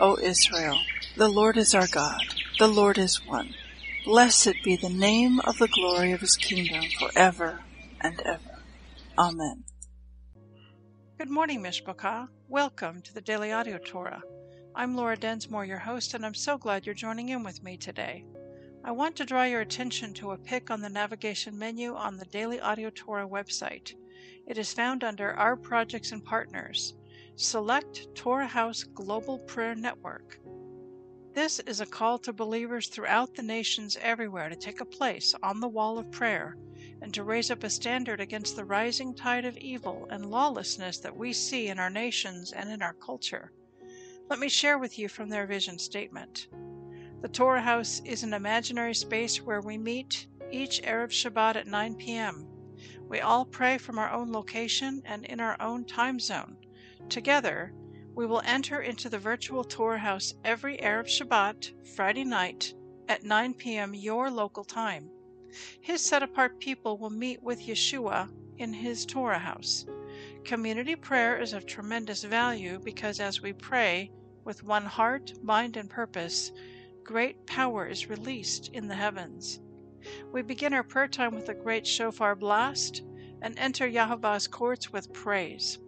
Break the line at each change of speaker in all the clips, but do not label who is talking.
O Israel, the Lord is our God, the Lord is one. Blessed be the name of the glory of his kingdom forever and ever. Amen. Good morning, Mishpachah. Welcome to the Daily Audio Torah. I'm Laura Densmore, your host, and I'm so glad you're joining in with me today. I want to draw your attention to a pic on the navigation menu on the Daily Audio Torah website. It is found under Our Projects and Partners. Select Torah House Global Prayer Network. This is a call to believers throughout the nations everywhere to take a place on the wall of prayer and to raise up a standard against the rising tide of evil and lawlessness that we see in our nations and in our culture. Let me share with you from their vision statement. The Torah House is an imaginary space where we meet each Erev Shabbat at 9 p.m. We all pray from our own location and in our own time zone. Together, we will enter into the virtual Torah House every Erev Shabbat, Friday night, at 9 p.m. your local time. His set apart people will meet with Yeshua in his Torah House. Community prayer is of tremendous value because as we pray with one heart, mind, and purpose, great power is released in the heavens. We begin our prayer time with a great shofar blast and enter Yahweh's courts with praise.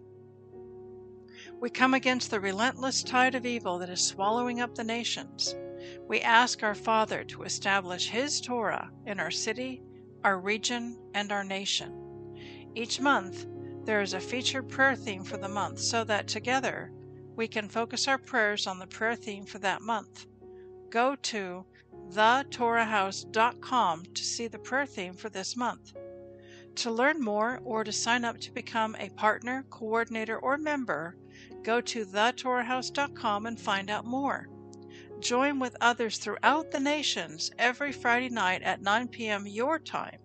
We come against the relentless tide of evil that is swallowing up the nations. We ask our Father to establish His Torah in our city, our region, and our nation. Each month, there is a featured prayer theme for the month so that together we can focus our prayers on the prayer theme for that month. Go to thetorahhouse.com to see the prayer theme for this month. To learn more or to sign up to become a partner, coordinator, or member, go to thetorahhouse.com and find out more. Join with others throughout the nations every Friday night at 9 p.m. your time,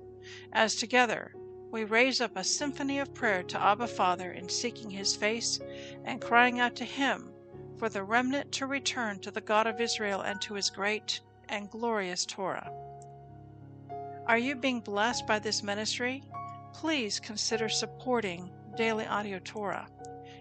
as together we raise up a symphony of prayer to Abba Father in seeking His face and crying out to Him for the remnant to return to the God of Israel and to His great and glorious Torah. Are you being blessed by this ministry? Please consider supporting Daily Audio Torah.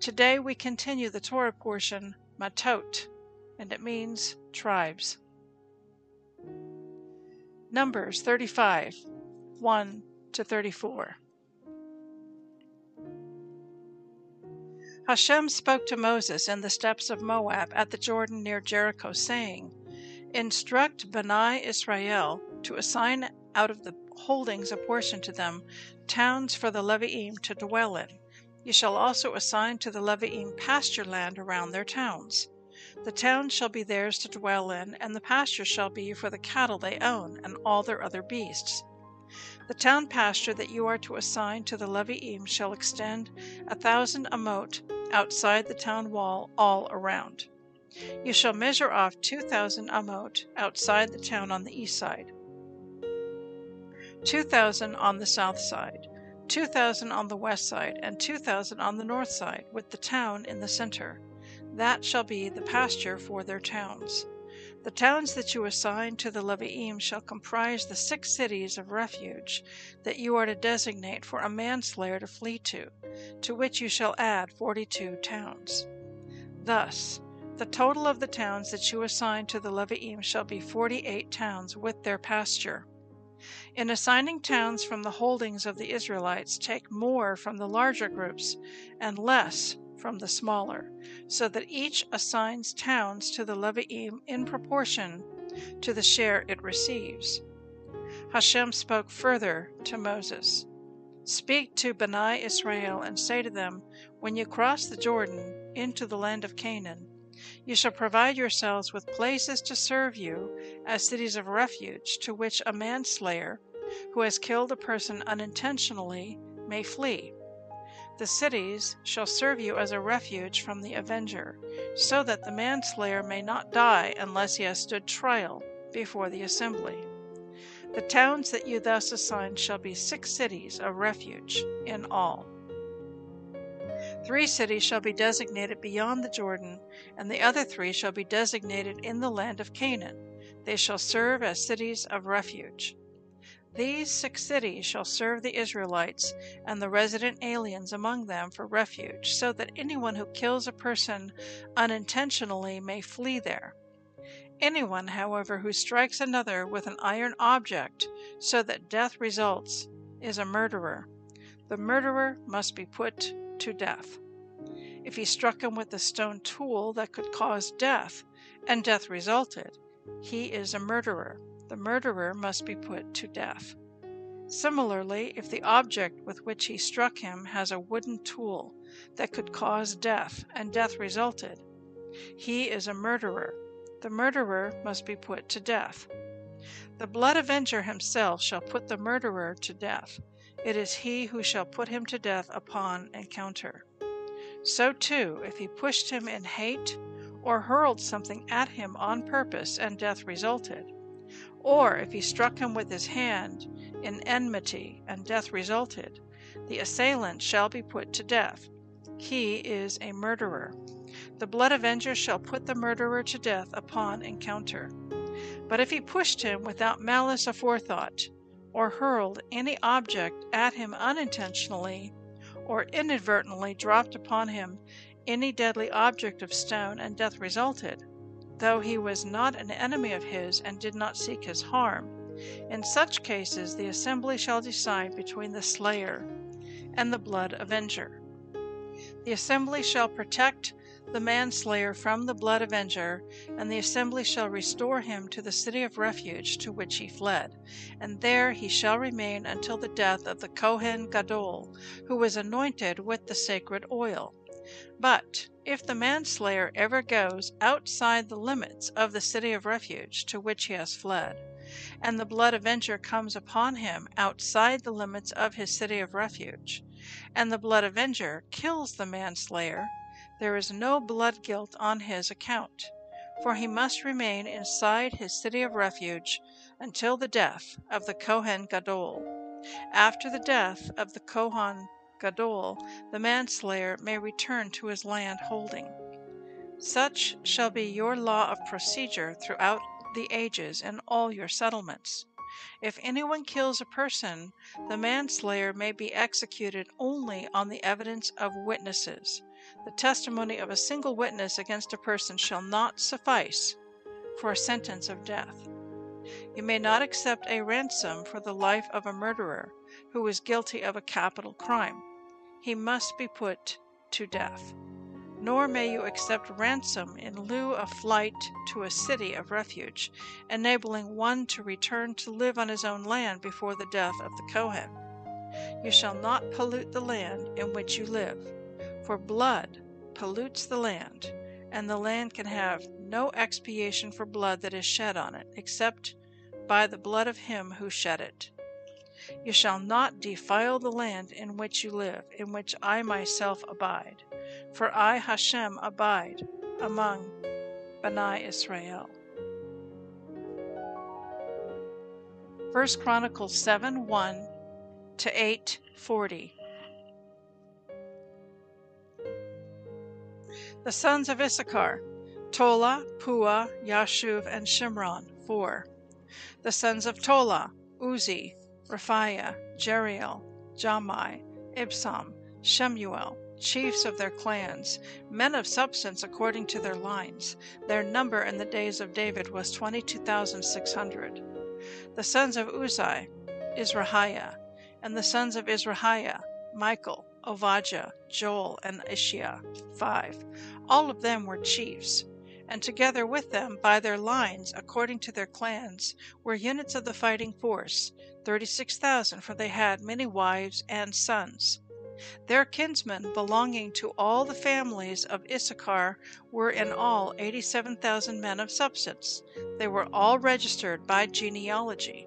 Today we continue the Torah portion, Matot, and it means tribes. Numbers 35, 1 to 34. Hashem spoke to Moses in the steppes of Moab at the Jordan near Jericho, saying, Instruct Bani Israel to assign out of the holdings apportioned to them towns for the Leviim to dwell in. You shall also assign to the Leviim pasture land around their towns. The towns shall be theirs to dwell in, and the pasture shall be for the cattle they own, and all their other beasts. The town pasture that you are to assign to the Leviim shall extend a thousand amot outside the town wall all around. You shall measure off two thousand amot outside the town on the east side, two thousand on the south side, two thousand on the west side, and two thousand on the north side, with the town in the center. That shall be the pasture for their towns. The towns that you assign to the Leviim shall comprise the six cities of refuge that you are to designate for a manslayer to flee to, to which you shall add forty two towns. Thus, the total of the towns that you assign to the Leviim shall be forty eight towns with their pasture. In assigning towns from the holdings of the Israelites, take more from the larger groups and less from the smaller, so that each assigns towns to the Levi'im in proportion to the share it receives. Hashem spoke further to Moses Speak to Bani Israel and say to them, When you cross the Jordan into the land of Canaan, you shall provide yourselves with places to serve you as cities of refuge to which a manslayer who has killed a person unintentionally may flee. The cities shall serve you as a refuge from the avenger, so that the manslayer may not die unless he has stood trial before the assembly. The towns that you thus assign shall be six cities of refuge in all. Three cities shall be designated beyond the Jordan, and the other three shall be designated in the land of Canaan. They shall serve as cities of refuge. These six cities shall serve the Israelites and the resident aliens among them for refuge, so that anyone who kills a person unintentionally may flee there. Anyone, however, who strikes another with an iron object so that death results is a murderer. The murderer must be put to death. If he struck him with a stone tool that could cause death, and death resulted, he is a murderer. The murderer must be put to death. Similarly, if the object with which he struck him has a wooden tool that could cause death, and death resulted, he is a murderer the murderer must be put to death. The blood avenger himself shall put the murderer to death. It is he who shall put him to death upon encounter. So, too, if he pushed him in hate, or hurled something at him on purpose and death resulted, or if he struck him with his hand in enmity and death resulted, the assailant shall be put to death. He is a murderer. The blood avenger shall put the murderer to death upon encounter. But if he pushed him without malice aforethought, or hurled any object at him unintentionally, or inadvertently dropped upon him any deadly object of stone, and death resulted, though he was not an enemy of his and did not seek his harm, in such cases the assembly shall decide between the slayer and the blood avenger. The assembly shall protect the manslayer from the blood avenger, and the assembly shall restore him to the city of refuge to which he fled, and there he shall remain until the death of the Kohen Gadol, who was anointed with the sacred oil. But if the manslayer ever goes outside the limits of the city of refuge to which he has fled, and the blood avenger comes upon him outside the limits of his city of refuge, and the blood avenger kills the manslayer, there is no blood guilt on his account, for he must remain inside his city of refuge until the death of the Kohen Gadol. After the death of the Kohen Gadol, the manslayer may return to his land holding. Such shall be your law of procedure throughout the ages in all your settlements. If anyone kills a person, the manslayer may be executed only on the evidence of witnesses. The testimony of a single witness against a person shall not suffice for a sentence of death. You may not accept a ransom for the life of a murderer who is guilty of a capital crime. He must be put to death. Nor may you accept ransom in lieu of flight to a city of refuge, enabling one to return to live on his own land before the death of the Kohen. You shall not pollute the land in which you live for blood pollutes the land, and the land can have no expiation for blood that is shed on it, except by the blood of him who shed it. You shall not defile the land in which you live, in which I myself abide, for I, Hashem, abide among Bani Israel. 1 Chronicles 7 1 to 8 40. The sons of Issachar Tola, Pua, Yashuv, and Shimron, four. The sons of Tola Uzi, Raphiah, Jeriel, Jahmai, Ibsam, Shemuel, chiefs of their clans, men of substance according to their lines. Their number in the days of David was 22,600. The sons of Uzai, Izrahiah, and the sons of Izrahiah, Michael, Ovajah, Joel, and Ishiah. 5. All of them were chiefs. And together with them, by their lines, according to their clans, were units of the fighting force, 36,000, for they had many wives and sons. Their kinsmen, belonging to all the families of Issachar, were in all 87,000 men of substance. They were all registered by genealogy.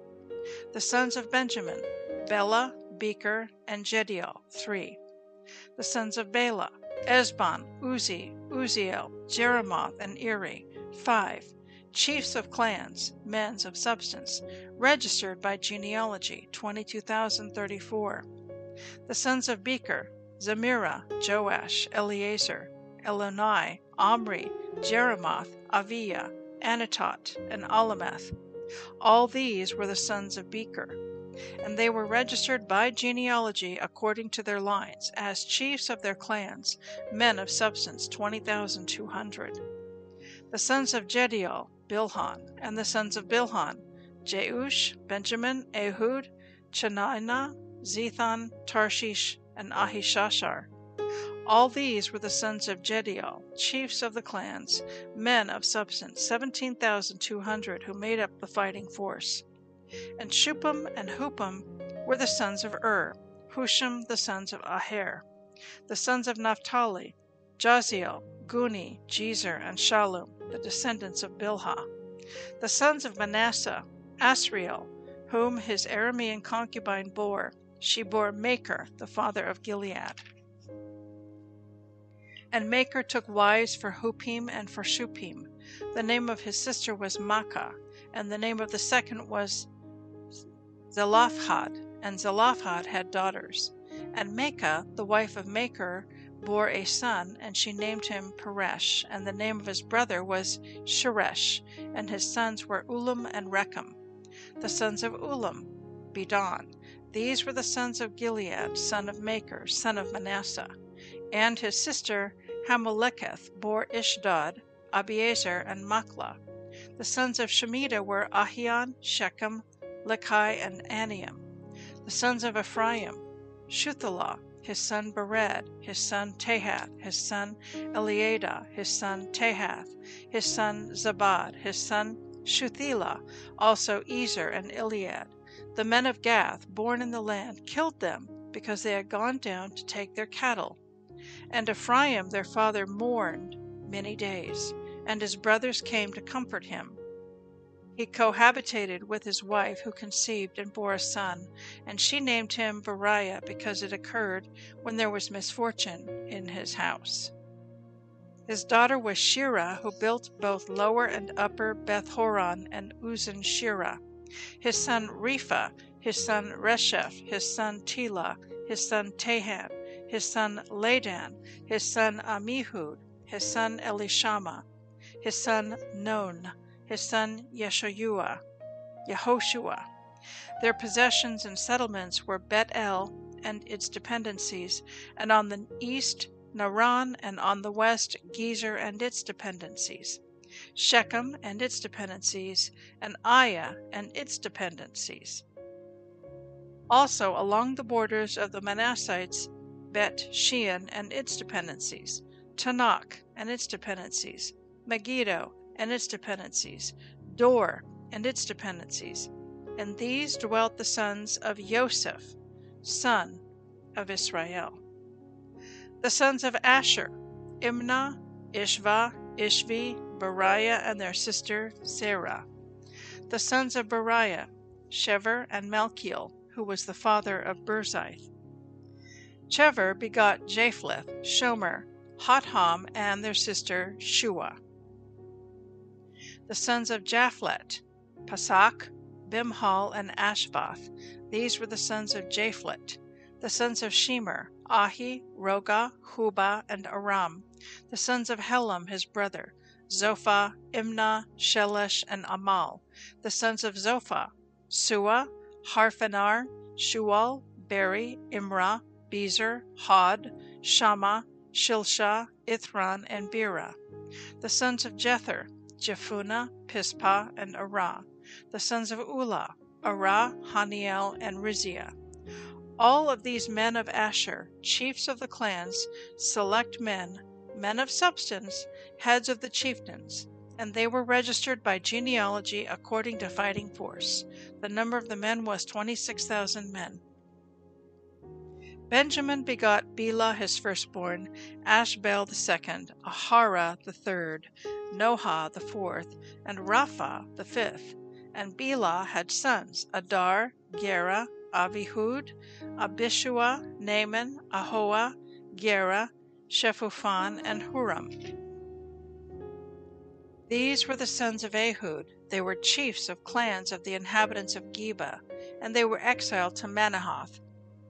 The sons of Benjamin, Bela, Becher, and Jediel, three. The sons of Bela, Esbon, Uzi, Uziel, Jeremoth, and Eri, five. Chiefs of clans, men of substance, registered by genealogy, 22,034. The sons of Becher, Zemirah, Joash, Eleazar, Elonai, Omri, Jeremoth, Aviah, Anatot, and Alameth. All these were the sons of Becher and they were registered by genealogy according to their lines, as chiefs of their clans, men of substance, 20,200. The sons of Jediel, Bilhan, and the sons of Bilhan, Jeush, Benjamin, Ehud, Chenaanah, Zethon, Tarshish, and Ahishashar. All these were the sons of Jediel, chiefs of the clans, men of substance, 17,200 who made up the fighting force. And Shuppim and Huppim were the sons of Ur, Hushim the sons of Aher. The sons of Naphtali, Jaziel, Guni, Jezer, and Shallum, the descendants of Bilhah. The sons of Manasseh, Asriel, whom his Aramean concubine bore. She bore Machir, the father of Gilead. And Machir took wives for Huppim and for Shuppim. The name of his sister was Maachah, and the name of the second was Zelophehad, and Zelophehad had daughters. And Maachah, the wife of Machir, bore a son, and she named him Peresh, and the name of his brother was Sheresh, and his sons were Ulam and Rechem. The sons of Ulam, Bedan. These were the sons of Gilead, son of Machir, son of Manasseh. And his sister Hammoleketh bore Ishdod, Abiezer, and Machlah. The sons of Shemida were Ahian, Shechem, Lechi, and Aniam. The sons of Ephraim, Shuthelah, his son Bered, his son Tahath, his son Eliada, his son Tahath, his son Zabad, his son Shuthelah, also Ezer and Elead. The men of Gath, born in the land, killed them because they had gone down to take their cattle. And Ephraim their father mourned many days, and his brothers came to comfort him. He cohabitated with his wife, who conceived and bore a son, and she named him Beriah because it occurred when there was misfortune in his house. His daughter was Shirah, who built both lower and upper Beth Horon and Uzan Shirah. His son Repha, his son Resheph, his son Telah, his son Tahan, his son Ladan, his son Amihud, his son Elishama, his son Non, his son Yeshua, Yehoshua. Their possessions and settlements were Bet El and its dependencies, and on the east Naran, and on the west Gezer and its dependencies, Shechem and its dependencies, and Aiah and its dependencies. Also along the borders of the Manassites, Bet Shean and its dependencies, Taanach and its dependencies, Megiddo and its dependencies, Dor and its dependencies. And these dwelt the sons of Joseph, son of Israel. The sons of Asher, Imnah, Ishva, Ishvi, Beriah, and their sister Sarah. The sons of Beriah, Shever and Malkiel, who was the father of Birzith. Chever begot Japheth, Shomer, Hotham, and their sister Shua. The sons of Japhlet, Pasak, Bimhal, and Ashvath. These were the sons of Japhlet. The sons of Shemer, Ahi, Roga, Huba, and Aram. The sons of Helam his brother, Zophah, Imnah, Shelesh, and Amal. The sons of Zophah, Sua, Harphanar, Shual, Beri, Imrah, Bezer, Hod, Shammah, Shilsha, Ithran, and Bera. The sons of Jether, Jephunneh, Pispa, and Arah. The sons of Ulah, Arah, Haniel, and Rizia. All of these men of Asher, chiefs of the clans, select men, men of substance, heads of the chieftains, and they were registered by genealogy according to fighting force. The number of the men was 26,000 men. Benjamin begot Bela his firstborn, Ashbel the second, Ahara the third, Noha the fourth, and Rapha the fifth. And Bela had sons, Adar, Gera, Avihud, Abishua, Naaman, Ahoa, Gera, Shephupham, and Huram. These were the sons of Ehud. They were chiefs of clans of the inhabitants of Geba, and they were exiled to Manahath.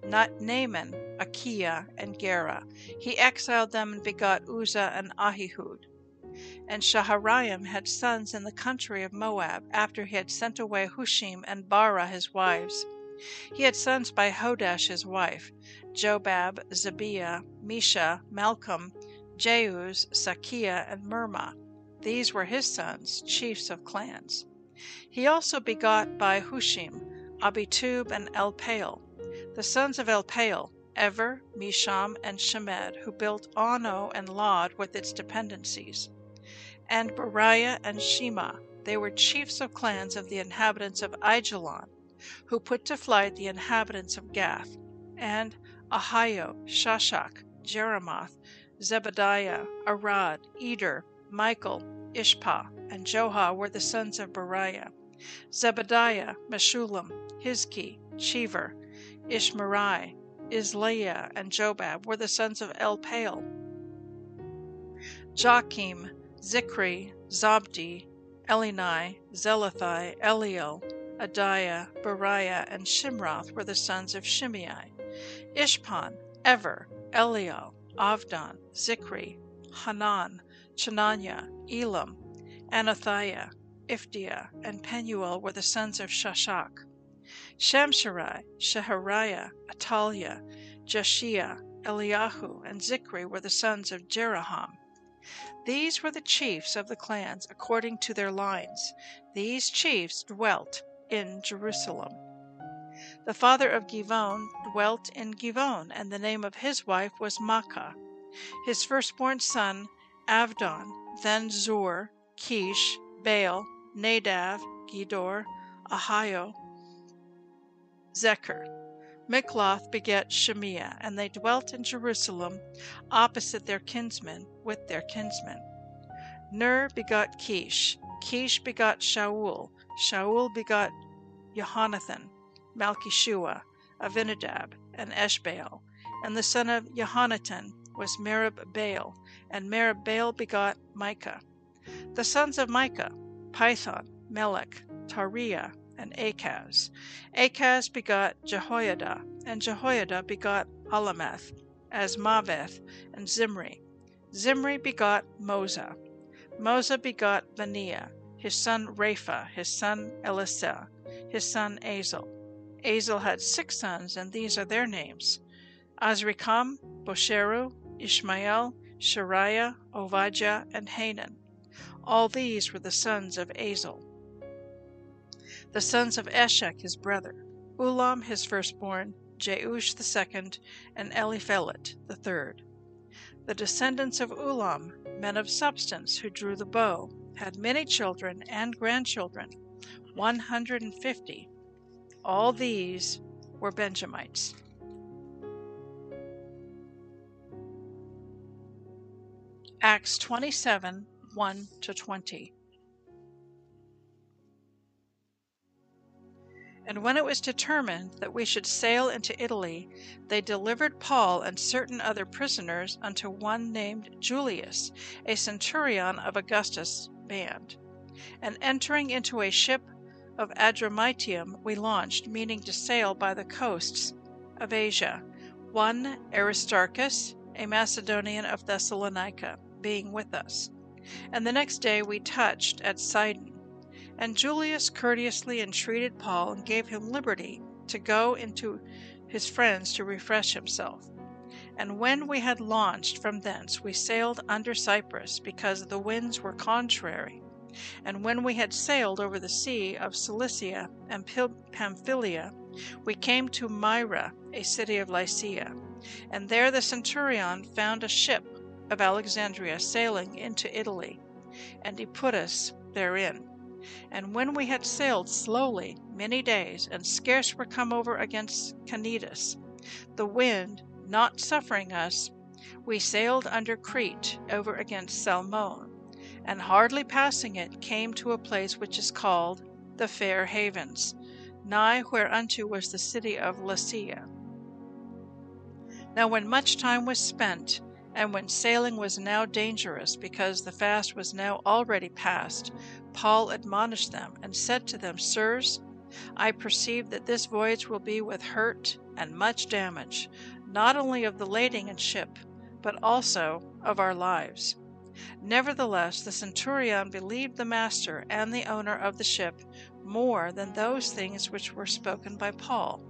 Not Naaman, Achiah, and Gera. He exiled them and begot Uzzah and Ahihud. And Shaharaim had sons in the country of Moab, after he had sent away Hushim and Bara his wives. He had sons by Hodash his wife, Jobab, Zabiah, Mesha, Malcolm, Jeuz, Sakiah, and Mirma. These were his sons, chiefs of clans. He also begot by Hushim, Abitub, and Elpaal. The sons of Elpaal, Ever, Misham, and Shemed, who built Ono and Lod with its dependencies. And Beriah and Shema, they were chiefs of clans of the inhabitants of Aijalon, who put to flight the inhabitants of Gath. And Ahio, Shashak, Jeremoth, Zebadiah, Arad, Eder, Michael, Ishpa, and Joha were the sons of Beriah. Zebadiah, Meshullam, Hizki, Chever, Ishmerai, Isliah, and Jobab were the sons of Elpaal. Joachim, Zichri, Zabdi, Elini, Zelathai, Eliel, Adiah, Beriah, and Shimroth were the sons of Shimei. Ishpan, Ever, Eliel, Avdon, Zichri, Hanan, Chenaniah, Elam, Anathiah, Iphdeiah, and Penuel were the sons of Shashak. Shamsherai, Shehariah, Ataliah, Jeshia, Eliahu, and Zikri were the sons of Jeroham. These were the chiefs of the clans according to their lines. These chiefs dwelt in Jerusalem. The father of Givon dwelt in Givon, and the name of his wife was Maachah. His firstborn son, Avdon, then Zur, Kish, Baal, Nadav, Gedor, Ahio, Zecher. Mikloth begat Shemiah, and they dwelt in Jerusalem opposite their kinsmen with their kinsmen. Ner begot Kish, Kish begot Shaul, Shaul begot Jehonathan, Malchishua, Avinadab, and Eshbaal, and the son of Jehonathan was Merib Baal, and Merib Baal begot Micah. The sons of Micah, Pithon, Melech, Tariah, and Achaz. Achaz begot Jehoiada, and Jehoiada begot Alameth, Azmaveth, and Zimri. Zimri begot Moza. Moza begot Vaniah, his son Rapha, his son Elisah, his son Azel. Azel had six sons, and these are their names Azrikam, Bosheru, Ishmael, Shariah, Ovijah, and Hanan. All these were the sons of Azel. The sons of Eshek his brother, Ulam his firstborn, Jeush the second, and Eliphelet the third. The descendants of Ulam, men of substance, who drew the bow, had many children and grandchildren, one hundred and fifty. All these were Benjamites. Acts 27 1 to 20. And when it was determined that we should sail into Italy, they delivered Paul and certain other prisoners unto one named Julius, a centurion of Augustus' band. And entering into a ship of Adramyttium, we launched, meaning to sail by the coasts of Asia, one Aristarchus, a Macedonian of Thessalonica, being with us. And the next day we touched at Sidon. And Julius courteously entreated Paul and gave him liberty to go into his friends to refresh himself. And when we had launched from thence, we sailed under Cyprus, because the winds were contrary. And when we had sailed over the sea of Cilicia and Pamphylia, we came to Myra, a city of Lycia. And there the centurion found a ship of Alexandria sailing into Italy, and he put us therein. And when we had sailed slowly many days, and scarce were come over against Cnidus, the wind not suffering us, we sailed under Crete over against Salmone, and hardly passing it came to a place which is called the Fair Havens, nigh whereunto was the city of Lasea. Now when much time was spent, and when sailing was now dangerous, because the fast was now already past, Paul admonished them, and said to them, Sirs, I perceive that this voyage will be with hurt and much damage, not only of the lading and ship, but also of our lives. Nevertheless, the centurion believed the master and the owner of the ship more than those things which were spoken by Paul.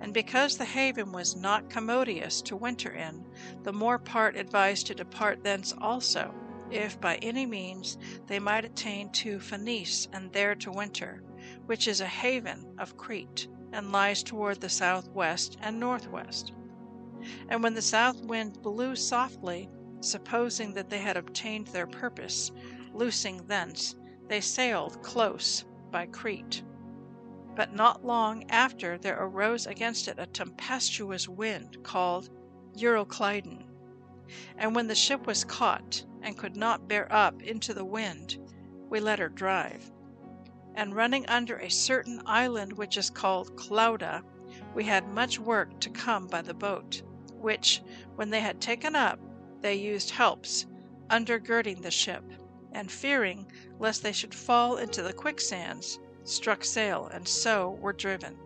And because the haven was not commodious to winter in, the more part advised to depart thence also, if by any means they might attain to Phoenice and there to winter, which is a haven of Crete, and lies toward the southwest and northwest. And when the south wind blew softly, supposing that they had obtained their purpose, loosing thence, they sailed close by Crete. But not long after there arose against it a tempestuous wind called Euroclydon. And when the ship was caught, and could not bear up into the wind, we let her drive. And running under a certain island which is called Clauda, we had much work to come by the boat, which, when they had taken up, they used helps, undergirding the ship, and fearing lest they should fall into the quicksands, struck sail, and so were driven.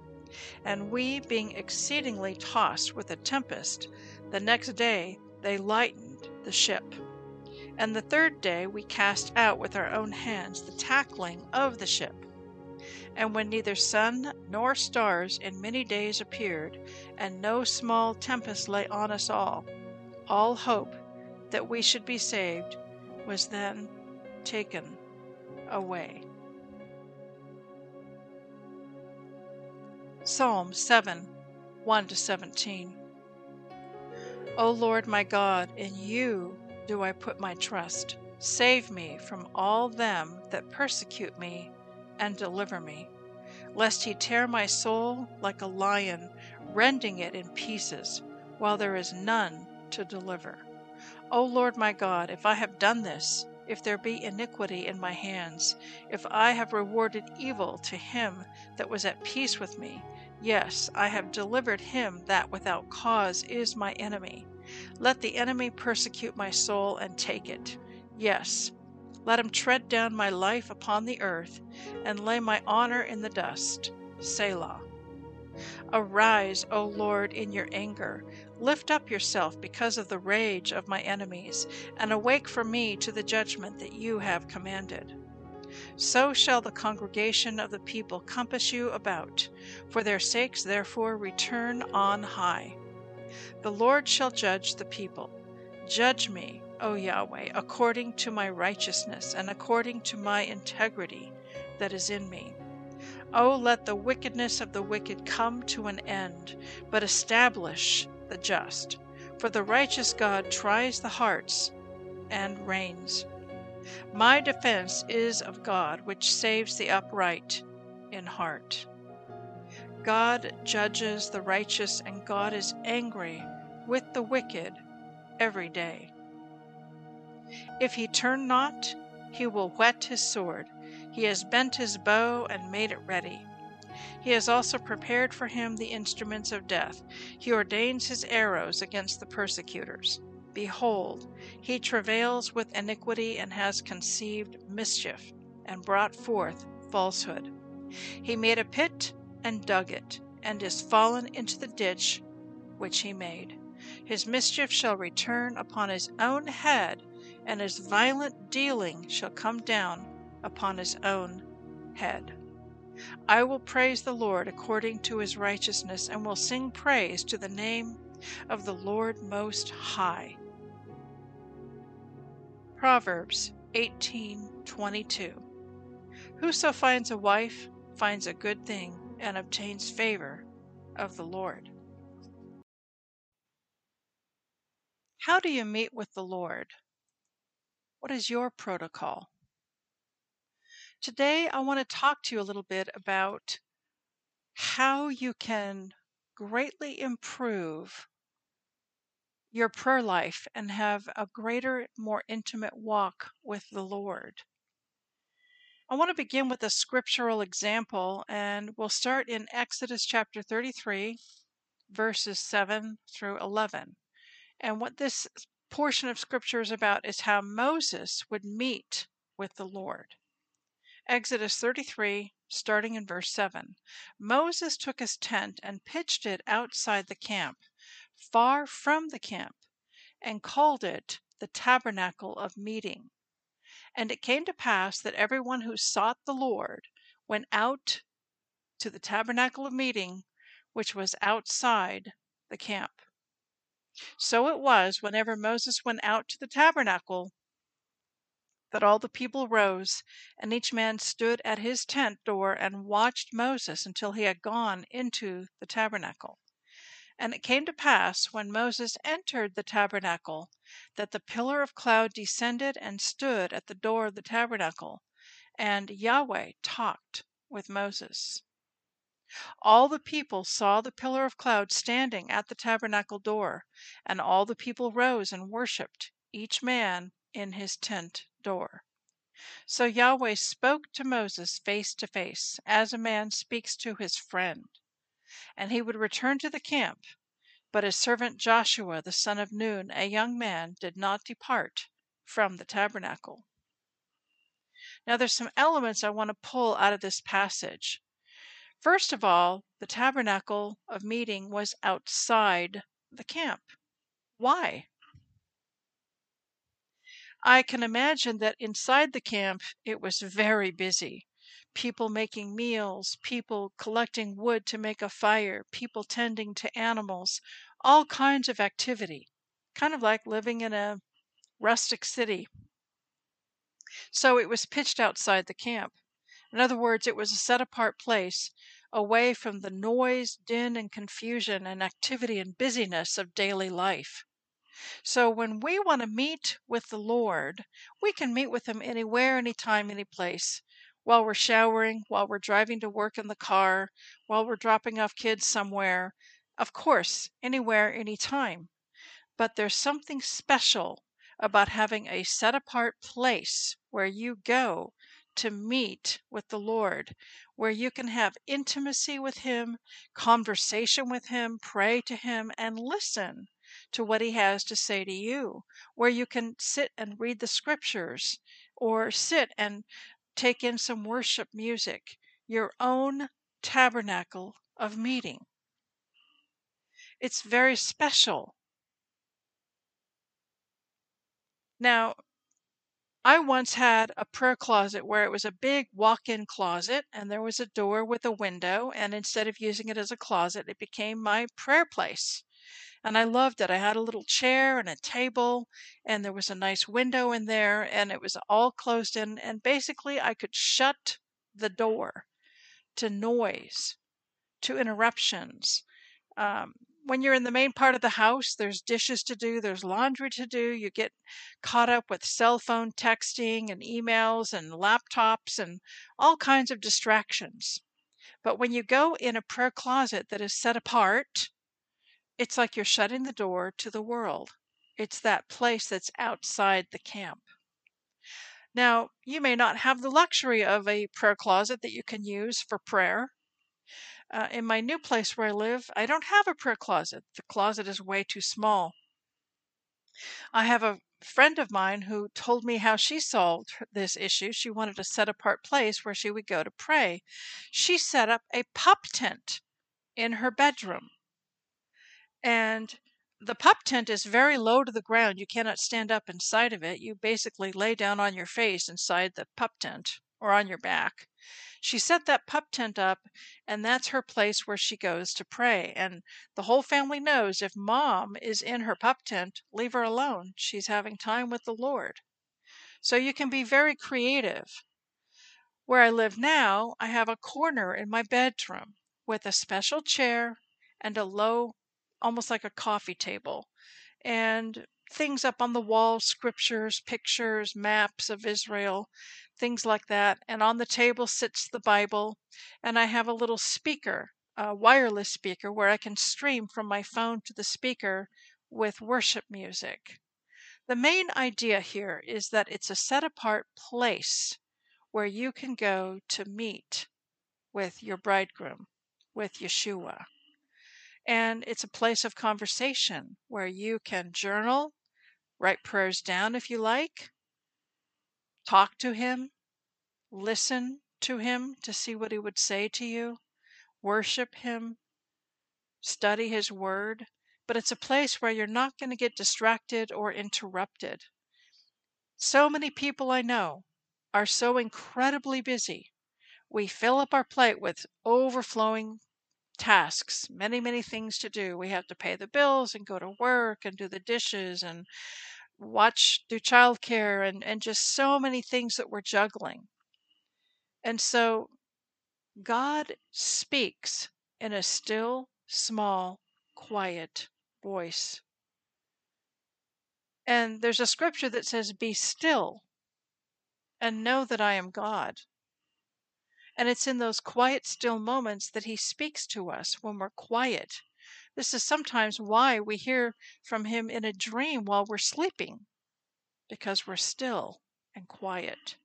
And we, being exceedingly tossed with a tempest, the next day they lightened the ship. And the third day we cast out with our own hands the tackling of the ship. And when neither sun nor stars in many days appeared, and no small tempest lay on us all, all hope that we should be saved was then taken away. Psalm 7 1 to 17. O Lord my God, in you do I put my trust. Save me from all them that persecute me, and deliver me, lest he tear my soul like a lion, rending it in pieces, while there is none to deliver. O Lord my God, if I have done this, if there be iniquity in my hands, if I have rewarded evil to him that was at peace with me, yes, I have delivered him that without cause is my enemy. Let the enemy persecute my soul and take it. Yes, let him tread down my life upon the earth, and lay my honor in the dust. Selah. Arise, O Lord, in your anger. Lift up yourself because of the rage of my enemies, and awake for me to the judgment that you have commanded. So shall the congregation of the people compass you about. For their sakes, therefore, return on high. The Lord shall judge the people. Judge me, O Yahweh, according to my righteousness and according to my integrity that is in me. O let the wickedness of the wicked come to an end, but establish the just. For the righteous God tries the hearts and reins. My defense is of God, which saves the upright in heart. God judges the righteous, and God is angry with the wicked every day. If he turn not, he will whet his sword. He has bent his bow and made it ready. He has also prepared for him the instruments of death. He ordains his arrows against the persecutors. Behold, he travails with iniquity and has conceived mischief, and brought forth falsehood. He made a pit and dug it, and is fallen into the ditch which he made. His mischief shall return upon his own head, and his violent dealing shall come down upon his own head. I will praise the Lord according to his righteousness, and will sing praise to the name of the Lord Most High. Proverbs 18:22 Whoso finds a wife finds a good thing and obtains favor of the Lord. How do you meet with the Lord? What is your protocol? Today, I want to talk to you a little bit about how you can greatly improve your prayer life and have a greater, more intimate walk with the Lord. I want to begin with a scriptural example, and we'll start in Exodus chapter 33, verses 7 through 11. And what this portion of scripture is about is how Moses would meet with the Lord. Exodus 33, starting in verse 7. Moses took his tent and pitched it outside the camp, far from the camp, and called it the tabernacle of meeting. And it came to pass that everyone who sought the Lord went out to the tabernacle of meeting, which was outside the camp. So it was, whenever Moses went out to the tabernacle, that all the people rose, and each man stood at his tent door and watched Moses until he had gone into the tabernacle. And it came to pass, when Moses entered the tabernacle, that the pillar of cloud descended and stood at the door of the tabernacle, and Yahweh talked with Moses. All the people saw the pillar of cloud standing at the tabernacle door, and all the people rose and worshipped, each man in his tent door. So Yahweh spoke to Moses face to face, as a man speaks to his friend and he would return to the camp. But his servant Joshua the son of Nun, a young man, did not depart from the tabernacle. Now, there's some elements I want to pull out of this passage. First of all, the tabernacle of meeting was outside the camp. Why? I can imagine that inside the camp it was very busy people making meals, people collecting wood to make a fire, people tending to animals, all kinds of activity, kind of like living in a rustic city. So it was pitched outside the camp. In other words, it was a set apart place away from the noise, din, and confusion and activity and busyness of daily life. So when we want to meet with the Lord, we can meet with Him anywhere, anytime, any place while we're showering, while we're driving to work in the car, while we're dropping off kids somewhere. Of course, anywhere, anytime. But there's something special about having a set apart place where you go to meet with the Lord, where you can have intimacy with Him, conversation with Him, pray to Him, and listen to what He has to say to you, where you can sit and read the scriptures or sit and take in some worship music, your own tabernacle of meeting. It's very special. Now, I once had a prayer closet where it was a big walk in closet and there was a door with a window, and instead of using it as a closet, it became my prayer place and I loved it. I had a little chair and a table, and there was a nice window in there, and it was all closed in. And basically, I could shut the door to noise, to interruptions. Um, when you're in the main part of the house, there's dishes to do, there's laundry to do. You get caught up with cell phone texting and emails and laptops and all kinds of distractions. But when you go in a prayer closet that is set apart, it's like you're shutting the door to the world. It's that place that's outside the camp. Now, you may not have the luxury of a prayer closet that you can use for prayer. Uh, in my new place where I live, I don't have a prayer closet. The closet is way too small. I have a friend of mine who told me how she solved this issue. She wanted a set apart place where she would go to pray. She set up a pup tent in her bedroom. And the pup tent is very low to the ground. You cannot stand up inside of it. You basically lay down on your face inside the pup tent or on your back. She set that pup tent up, and that's her place where she goes to pray. And the whole family knows if mom is in her pup tent, leave her alone. She's having time with the Lord. So you can be very creative. Where I live now, I have a corner in my bedroom with a special chair and a low, almost like a coffee table, and things up on the wall scriptures, pictures, maps of Israel, things like that. And on the table sits the Bible, and I have a little speaker, a wireless speaker, where I can stream from my phone to the speaker with worship music. The main idea here is that it's a set apart place where you can go to meet with your bridegroom, with Yeshua. And it's a place of conversation where you can journal, write prayers down if you like, talk to him, listen to him to see what he would say to you, worship him, study his word but it's a place where you're not going to get distracted or interrupted. So many people I know are so incredibly busy. We fill up our plate with overflowing tasks, many, many things to do. We have to pay the bills and go to work and do the dishes and watch, do childcare and, and just so many things that we're juggling. And so God speaks in a still, small, quiet voice. And there's a scripture that says, Be still and know that I am God. And it's in those quiet, still moments that He speaks to us when we're quiet. This is sometimes why we hear from Him in a dream while we're sleeping, because we're still and quiet.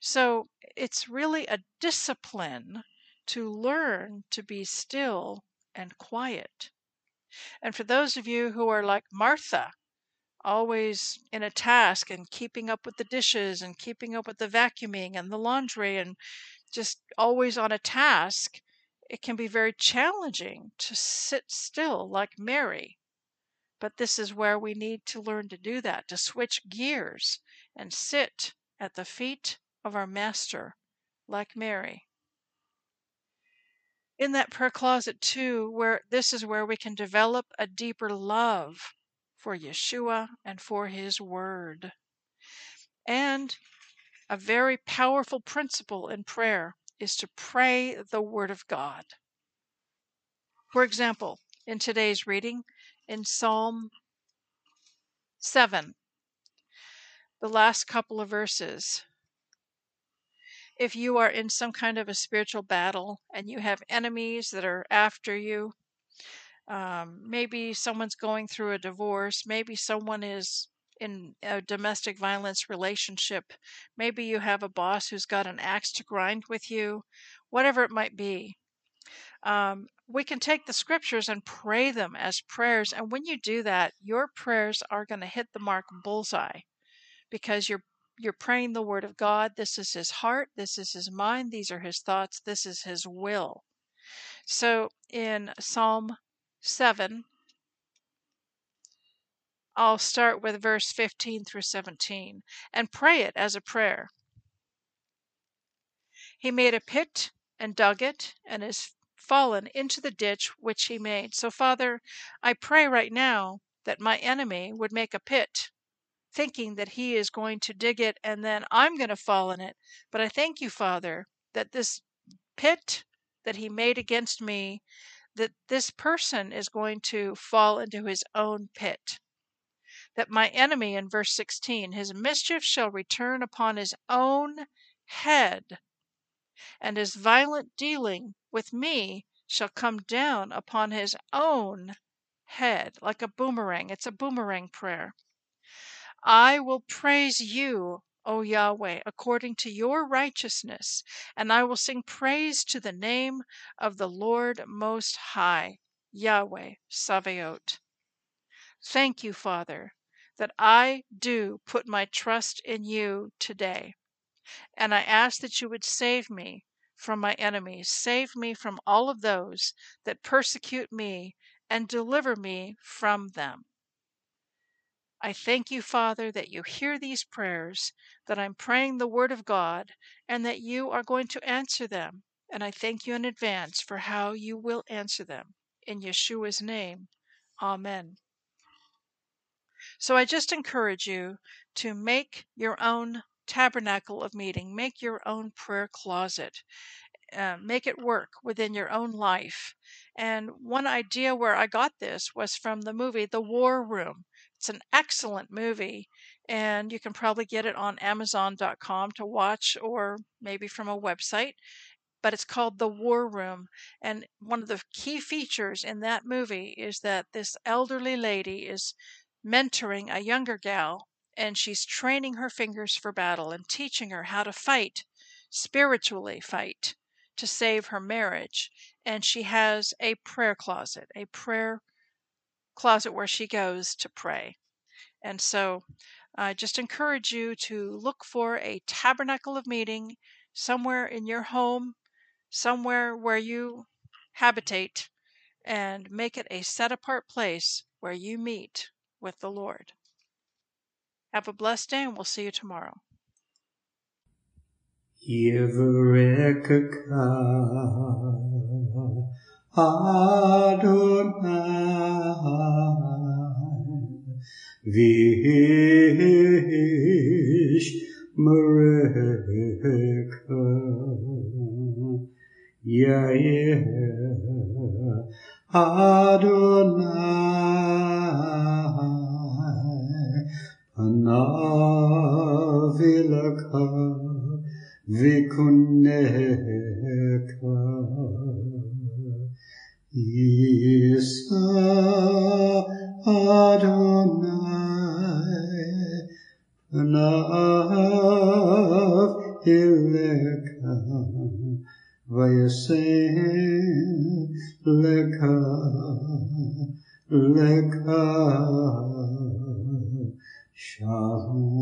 So it's really a discipline to learn to be still and quiet. And for those of you who are like Martha, always in a task and keeping up with the dishes and keeping up with the vacuuming and the laundry and just always on a task, it can be very challenging to sit still like Mary. But this is where we need to learn to do that, to switch gears and sit at the feet of our Master like Mary in that prayer closet too where this is where we can develop a deeper love for Yeshua and for his word. And a very powerful principle in prayer is to pray the word of God. For example, in today's reading in Psalm 7, the last couple of verses, if you are in some kind of a spiritual battle and you have enemies that are after you, um, maybe someone's going through a divorce, maybe someone is in a domestic violence relationship, maybe you have a boss who's got an axe to grind with you, whatever it might be. Um, we can take the scriptures and pray them as prayers. And when you do that, your prayers are going to hit the mark bullseye because you're you're praying the word of God. This is his heart. This is his mind. These are his thoughts. This is his will. So in Psalm 7, I'll start with verse 15 through 17 and pray it as a prayer. He made a pit and dug it and is fallen into the ditch which he made. So, Father, I pray right now that my enemy would make a pit thinking that he is going to dig it and then I'm going to fall in it. But I thank you, Father, that this pit that he made against me, that this person is going to fall into his own pit. That my enemy, in verse 16, his mischief shall return upon his own head, and his violent dealing with me shall come down upon his own head like a boomerang. It's a boomerang prayer. I will praise you, O Yahweh, according to your righteousness, and I will sing praise to the name of the Lord Most High, Yahweh Sabaoth. Thank you, Father, that I do put my trust in you today. And I ask that you would save me from my enemies, save me from all of those that persecute me, and deliver me from them. I thank you, Father, that you hear these prayers, that I'm praying the Word of God, and that you are going to answer them. And I thank you in advance for how you will answer them. In Yeshua's name, Amen. So I just encourage you to make your own tabernacle of meeting. Make your own prayer closet. Uh, make it work within your own life. And one idea where I got this was from the movie The War Room. It's an excellent movie, and you can probably get it on Amazon.com to watch or maybe from a website. But it's called The War Room. And one of the key features in that movie is that this elderly lady is mentoring a younger gal and she's training her fingers for battle and teaching her how to fight, spiritually fight to save her marriage. And she has a prayer closet, a prayer closet where she goes to pray. And so I just encourage you to look for a tabernacle of meeting somewhere in your home, somewhere where you habitate, and make it a set apart place where you meet with the Lord. Have a blessed day, and we'll see you tomorrow.
Adonai Vish Mereka Yair Adonai Panavilaka Vikuneka Isa Adonai Panav Ileka Vayasen Leka Leka Shalom